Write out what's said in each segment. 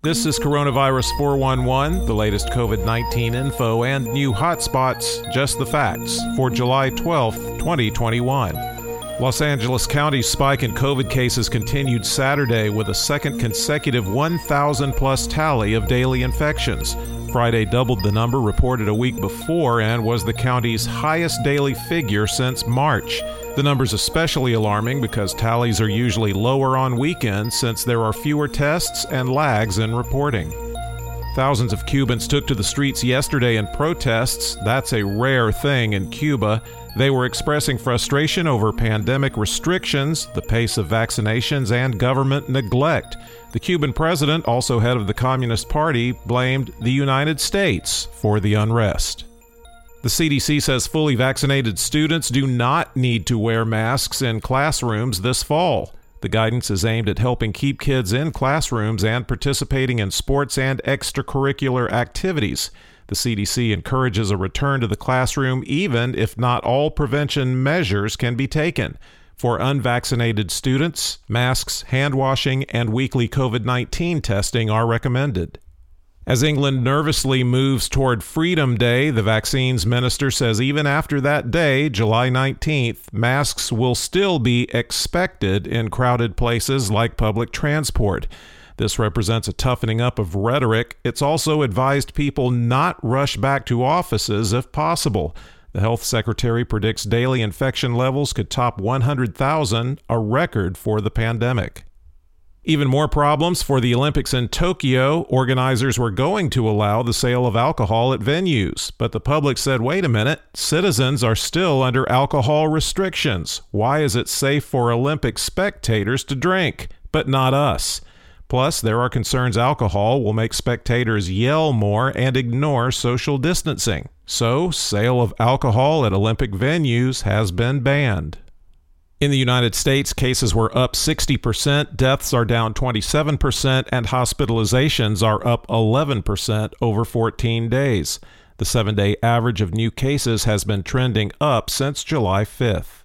This is Coronavirus 411, the latest COVID 19 info and new hotspots, just the facts, for July 12, 2021. Los Angeles County's spike in COVID cases continued Saturday with a second consecutive 1,000 plus tally of daily infections. Friday doubled the number reported a week before and was the county's highest daily figure since March. The number's especially alarming because tallies are usually lower on weekends since there are fewer tests and lags in reporting. Thousands of Cubans took to the streets yesterday in protests. That's a rare thing in Cuba. They were expressing frustration over pandemic restrictions, the pace of vaccinations, and government neglect. The Cuban president, also head of the Communist Party, blamed the United States for the unrest. The CDC says fully vaccinated students do not need to wear masks in classrooms this fall. The guidance is aimed at helping keep kids in classrooms and participating in sports and extracurricular activities. The CDC encourages a return to the classroom even if not all prevention measures can be taken. For unvaccinated students, masks, hand washing, and weekly COVID 19 testing are recommended. As England nervously moves toward Freedom Day, the vaccines minister says even after that day, July 19th, masks will still be expected in crowded places like public transport. This represents a toughening up of rhetoric. It's also advised people not rush back to offices if possible. The health secretary predicts daily infection levels could top 100,000, a record for the pandemic. Even more problems for the Olympics in Tokyo. Organizers were going to allow the sale of alcohol at venues, but the public said, wait a minute, citizens are still under alcohol restrictions. Why is it safe for Olympic spectators to drink, but not us? Plus, there are concerns alcohol will make spectators yell more and ignore social distancing. So, sale of alcohol at Olympic venues has been banned. In the United States, cases were up 60%, deaths are down 27%, and hospitalizations are up 11% over 14 days. The seven day average of new cases has been trending up since July 5th.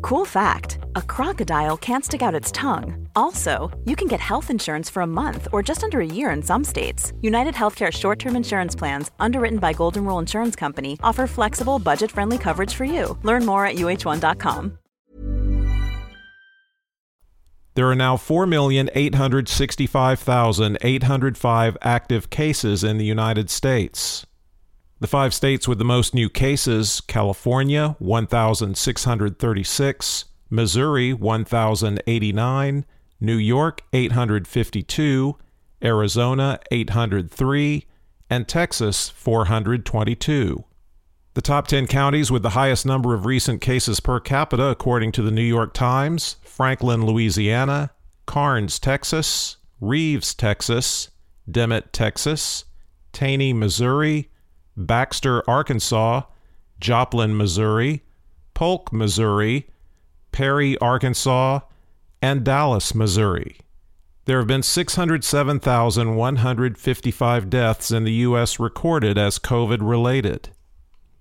Cool fact a crocodile can't stick out its tongue. Also, you can get health insurance for a month or just under a year in some states. United Healthcare short term insurance plans, underwritten by Golden Rule Insurance Company, offer flexible, budget friendly coverage for you. Learn more at uh1.com. There are now 4,865,805 active cases in the United States. The five states with the most new cases California, 1,636, Missouri, 1,089, New York, 852, Arizona, 803, and Texas, 422. The top 10 counties with the highest number of recent cases per capita, according to the New York Times Franklin, Louisiana, Karnes, Texas, Reeves, Texas, Dimmitt, Texas, Taney, Missouri, Baxter, Arkansas, Joplin, Missouri, Polk, Missouri, Perry, Arkansas, and Dallas, Missouri. There have been 607,155 deaths in the U.S. recorded as COVID related.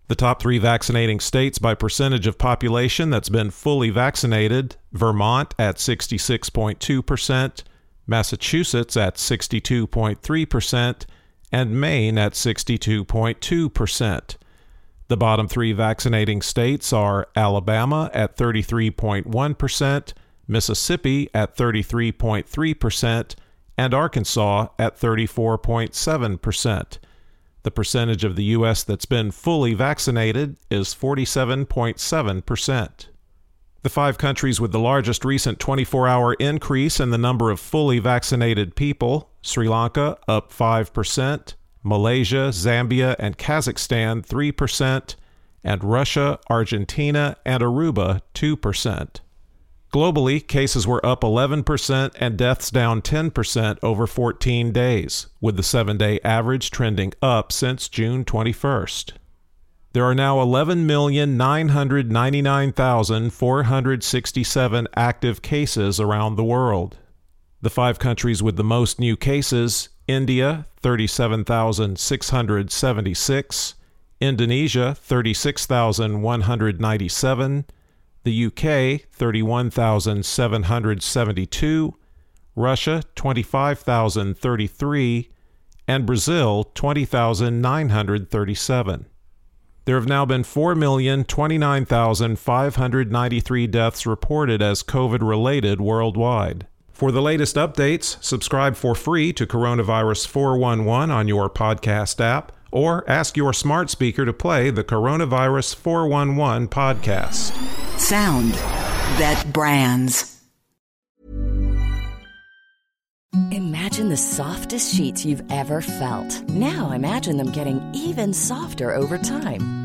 The top three vaccinating states by percentage of population that's been fully vaccinated Vermont at 66.2%, Massachusetts at 62.3%, and Maine at 62.2%. The bottom three vaccinating states are Alabama at 33.1%, Mississippi at 33.3%, and Arkansas at 34.7%. The percentage of the U.S. that's been fully vaccinated is 47.7%. The five countries with the largest recent 24 hour increase in the number of fully vaccinated people Sri Lanka up 5%, Malaysia, Zambia, and Kazakhstan 3%, and Russia, Argentina, and Aruba 2%. Globally, cases were up 11% and deaths down 10% over 14 days, with the seven day average trending up since June 21st. There are now 11,999,467 active cases around the world. The five countries with the most new cases India, 37,676, Indonesia, 36,197, the UK 31,772, Russia 25,033, and Brazil 20,937. There have now been 4,029,593 deaths reported as COVID related worldwide. For the latest updates, subscribe for free to Coronavirus 411 on your podcast app or ask your smart speaker to play the Coronavirus 411 podcast. Sound that brands. Imagine the softest sheets you've ever felt. Now imagine them getting even softer over time.